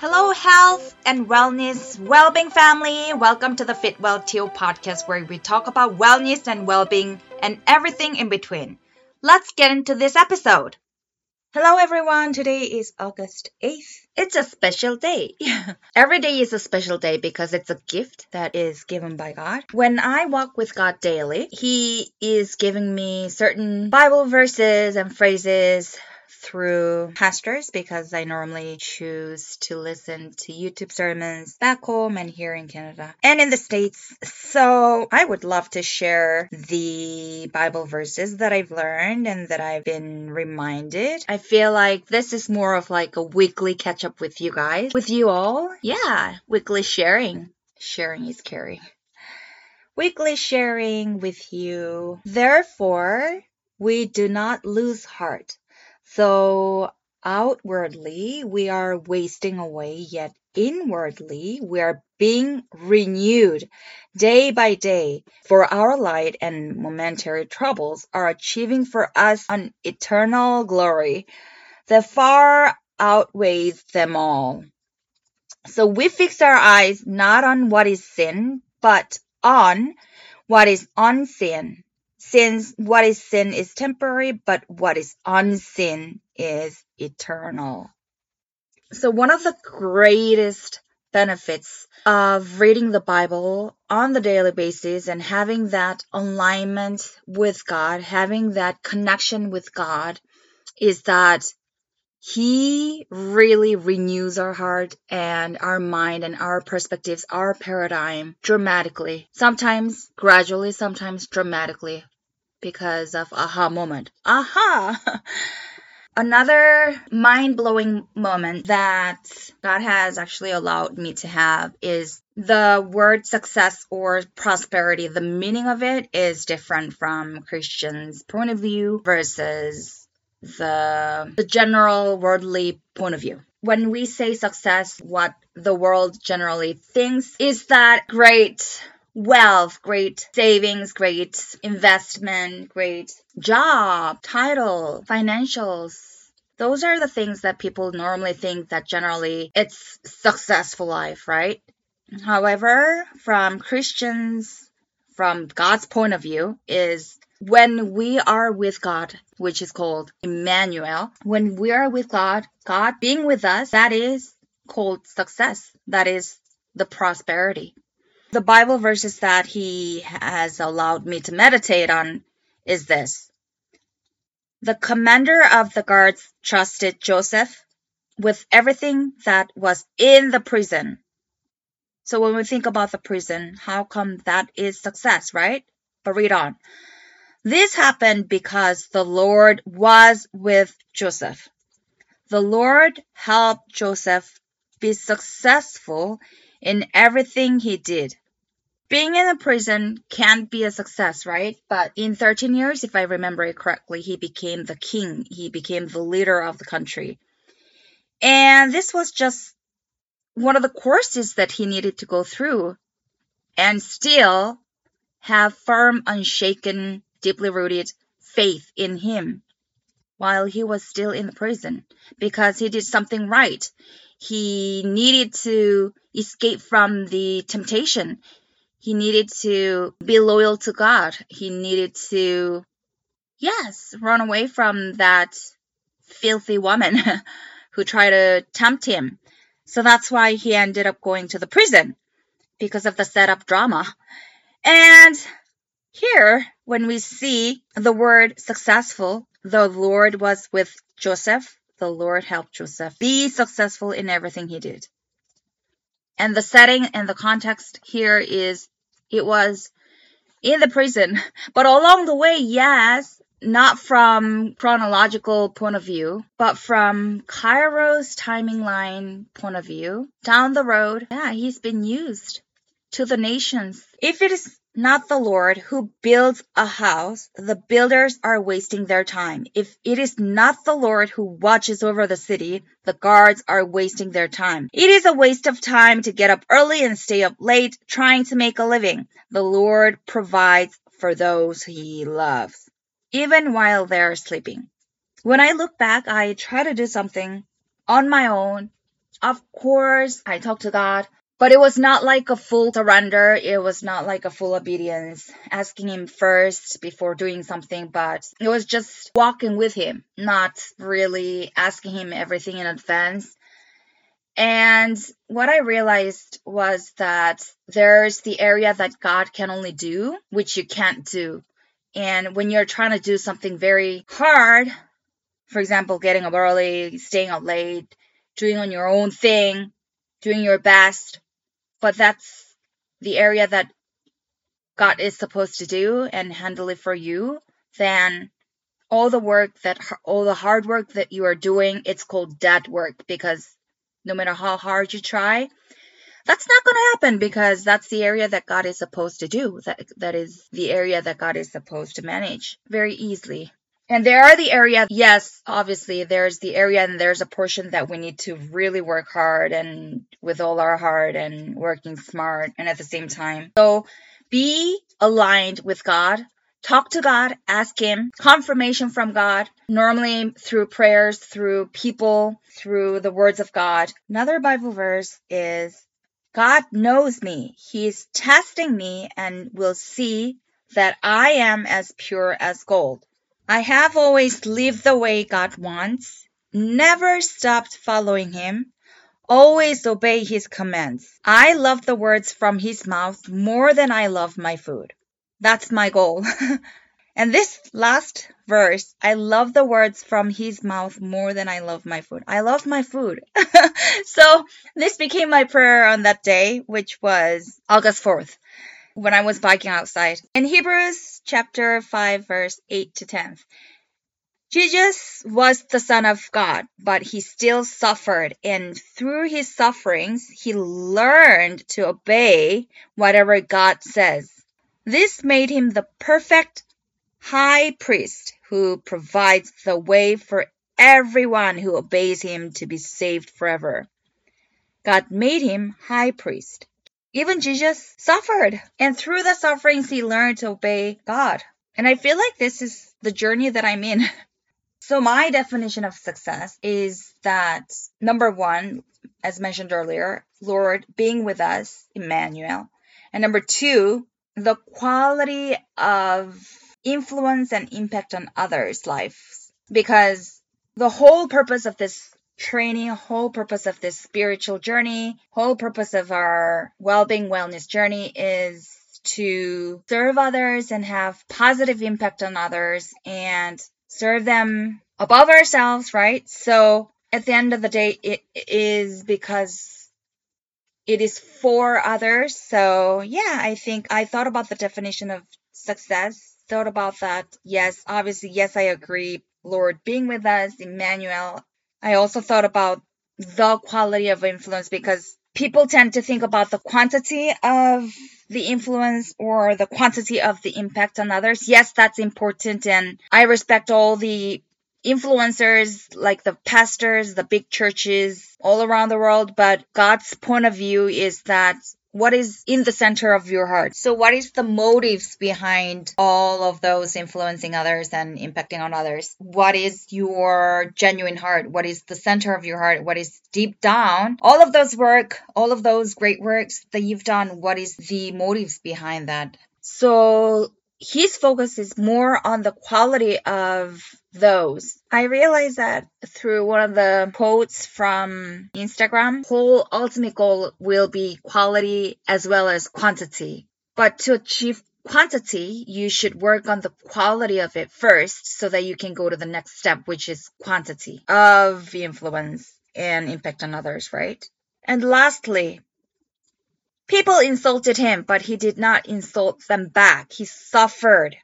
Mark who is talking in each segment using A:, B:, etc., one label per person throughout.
A: Hello, health and wellness, well-being family. Welcome to the Fitwell TO podcast, where we talk about wellness and well-being and everything in between. Let's get into this episode. Hello, everyone. Today is August 8th. It's a special day. Every day is a special day because it's a gift that is given by God. When I walk with God daily, He is giving me certain Bible verses and phrases through pastors because I normally choose to listen to YouTube sermons back home and here in Canada and in the States. So I would love to share the Bible verses that I've learned and that I've been reminded. I feel like this is more of like a weekly catch up with you guys, with you all. Yeah, weekly sharing. Sharing is caring weekly sharing with you. Therefore, we do not lose heart. So outwardly we are wasting away, yet inwardly we are being renewed day by day. For our light and momentary troubles are achieving for us an eternal glory that far outweighs them all. So we fix our eyes not on what is sin, but on what is unseen since what is sin is temporary, but what is unseen is eternal. So, one of the greatest benefits of reading the Bible on the daily basis and having that alignment with God, having that connection with God, is that He really renews our heart and our mind and our perspectives, our paradigm dramatically. Sometimes gradually, sometimes dramatically because of aha moment. Aha! Another mind blowing moment that God has actually allowed me to have is the word success or prosperity. The meaning of it is different from Christians' point of view versus the, the general worldly point of view. When we say success, what the world generally thinks is that great wealth, great savings, great investment, great job, title, financials. Those are the things that people normally think that generally it's successful life, right? However, from Christians, from God's point of view, is when we are with God, which is called Emmanuel, when we are with God, God being with us, that is called success. That is the prosperity. The Bible verses that he has allowed me to meditate on is this. The commander of the guards trusted Joseph with everything that was in the prison. So when we think about the prison, how come that is success, right? But read on. This happened because the Lord was with Joseph. The Lord helped Joseph be successful in everything he did being in a prison can't be a success, right? But in 13 years, if I remember it correctly, he became the king. He became the leader of the country. And this was just one of the courses that he needed to go through and still have firm, unshaken, deeply rooted faith in him while he was still in the prison because he did something right. He needed to escape from the temptation he needed to be loyal to God. He needed to, yes, run away from that filthy woman who tried to tempt him. So that's why he ended up going to the prison because of the setup drama. And here, when we see the word successful, the Lord was with Joseph. The Lord helped Joseph be successful in everything he did. And the setting and the context here is it was in the prison. But along the way, yes, not from chronological point of view, but from kairos timing line point of view, down the road, yeah, he's been used to the nations. If it is not the Lord who builds a house, the builders are wasting their time. If it is not the Lord who watches over the city, the guards are wasting their time. It is a waste of time to get up early and stay up late trying to make a living. The Lord provides for those he loves, even while they're sleeping. When I look back, I try to do something on my own of course, I talk to God, but it was not like a full surrender. It was not like a full obedience, asking Him first before doing something, but it was just walking with Him, not really asking Him everything in advance. And what I realized was that there's the area that God can only do, which you can't do. And when you're trying to do something very hard, for example, getting up early, staying up late, doing on your own thing, doing your best, but that's the area that God is supposed to do and handle it for you, then all the work that all the hard work that you are doing, it's called dead work because no matter how hard you try, that's not going to happen because that's the area that God is supposed to do. That that is the area that God is supposed to manage very easily. And there are the area, yes, obviously there's the area and there's a portion that we need to really work hard and with all our heart and working smart and at the same time. So be aligned with God. Talk to God, ask Him confirmation from God, normally through prayers, through people, through the words of God. Another Bible verse is God knows me. He's testing me and will see that I am as pure as gold. I have always lived the way God wants, never stopped following Him, always obey His commands. I love the words from His mouth more than I love my food. That's my goal. and this last verse, I love the words from His mouth more than I love my food. I love my food. so this became my prayer on that day, which was August 4th when I was biking outside. In Hebrews chapter 5 verse 8 to 10. Jesus was the son of God, but he still suffered and through his sufferings he learned to obey whatever God says. This made him the perfect high priest who provides the way for everyone who obeys him to be saved forever. God made him high priest. Even Jesus suffered, and through the sufferings, he learned to obey God. And I feel like this is the journey that I'm in. So, my definition of success is that number one, as mentioned earlier, Lord being with us, Emmanuel. And number two, the quality of influence and impact on others' lives. Because the whole purpose of this training, whole purpose of this spiritual journey, whole purpose of our well-being wellness journey is to serve others and have positive impact on others and serve them above ourselves, right? So at the end of the day, it is because it is for others. So yeah, I think I thought about the definition of success, thought about that. Yes, obviously, yes, I agree. Lord being with us, Emmanuel, I also thought about the quality of influence because people tend to think about the quantity of the influence or the quantity of the impact on others. Yes, that's important. And I respect all the influencers like the pastors, the big churches all around the world. But God's point of view is that what is in the center of your heart. So, what is the motives behind all of those influencing others and impacting on others? What is your genuine heart? What is the center of your heart? What is deep down? All of those work, all of those great works that you've done, what is the motives behind that? So, his focus is more on the quality of those. I realized that through one of the quotes from Instagram, whole ultimate goal will be quality as well as quantity. But to achieve quantity, you should work on the quality of it first so that you can go to the next step, which is quantity of influence and impact on others, right? And lastly, people insulted him, but he did not insult them back. He suffered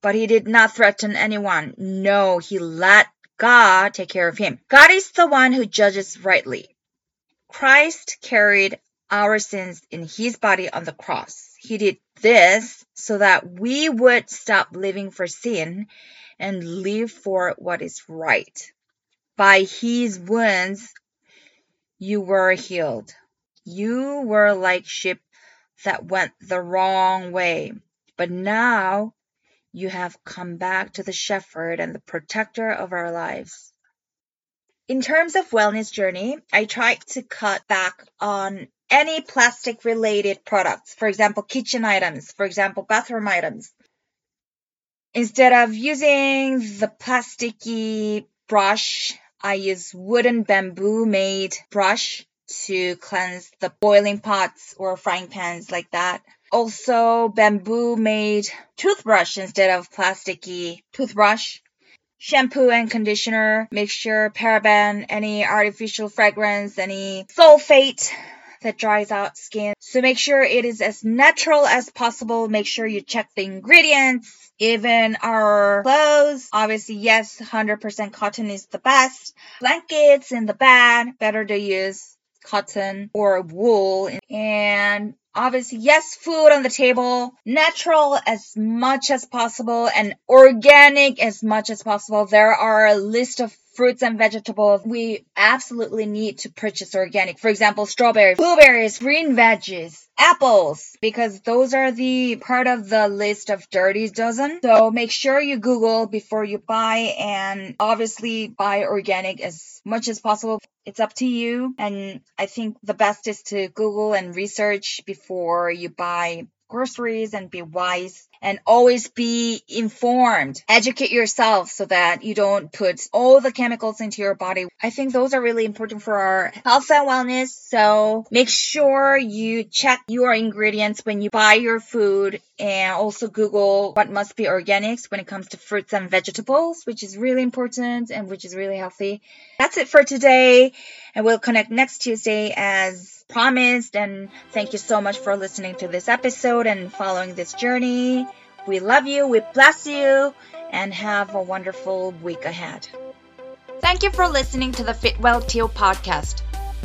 A: but he did not threaten anyone. No, he let God take care of him. God is the one who judges rightly. Christ carried our sins in his body on the cross. He did this so that we would stop living for sin and live for what is right. By his wounds, you were healed. You were like sheep that went the wrong way, but now you have come back to the shepherd and the protector of our lives. In terms of wellness journey, I tried to cut back on any plastic related products. For example, kitchen items, for example, bathroom items. Instead of using the plasticky brush, I use wooden bamboo made brush to cleanse the boiling pots or frying pans like that. Also, bamboo made toothbrush instead of plasticky toothbrush. Shampoo and conditioner, mixture, paraben, any artificial fragrance, any sulfate that dries out skin. So make sure it is as natural as possible. Make sure you check the ingredients. Even our clothes, obviously, yes, 100% cotton is the best. Blankets in the bed, better to use cotton or wool. And obviously, yes, food on the table, natural as much as possible and organic as much as possible. There are a list of fruits and vegetables, we absolutely need to purchase organic. For example, strawberries, blueberries, green veggies, apples, because those are the part of the list of dirty dozen. So make sure you Google before you buy and obviously buy organic as much as possible. It's up to you. And I think the best is to Google and research before you buy groceries and be wise and always be informed. Educate yourself so that you don't put all the chemicals into your body. I think those are really important for our health and wellness. So make sure you check your ingredients when you buy your food and also Google what must be organics when it comes to fruits and vegetables, which is really important and which is really healthy. That's it for today. And we'll connect next Tuesday as promised. And thank you so much for listening to this episode and following this journey. We love you, we bless you, and have a wonderful week ahead. Thank you for listening to the Fitwell TO podcast.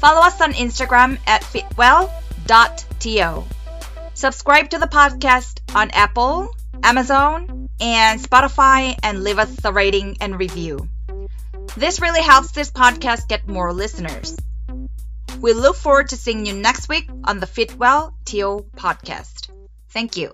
A: Follow us on Instagram at fitwell.to. Subscribe to the podcast on Apple, Amazon, and Spotify and leave us a rating and review. This really helps this podcast get more listeners. We look forward to seeing you next week on the Fitwell TO podcast. Thank you.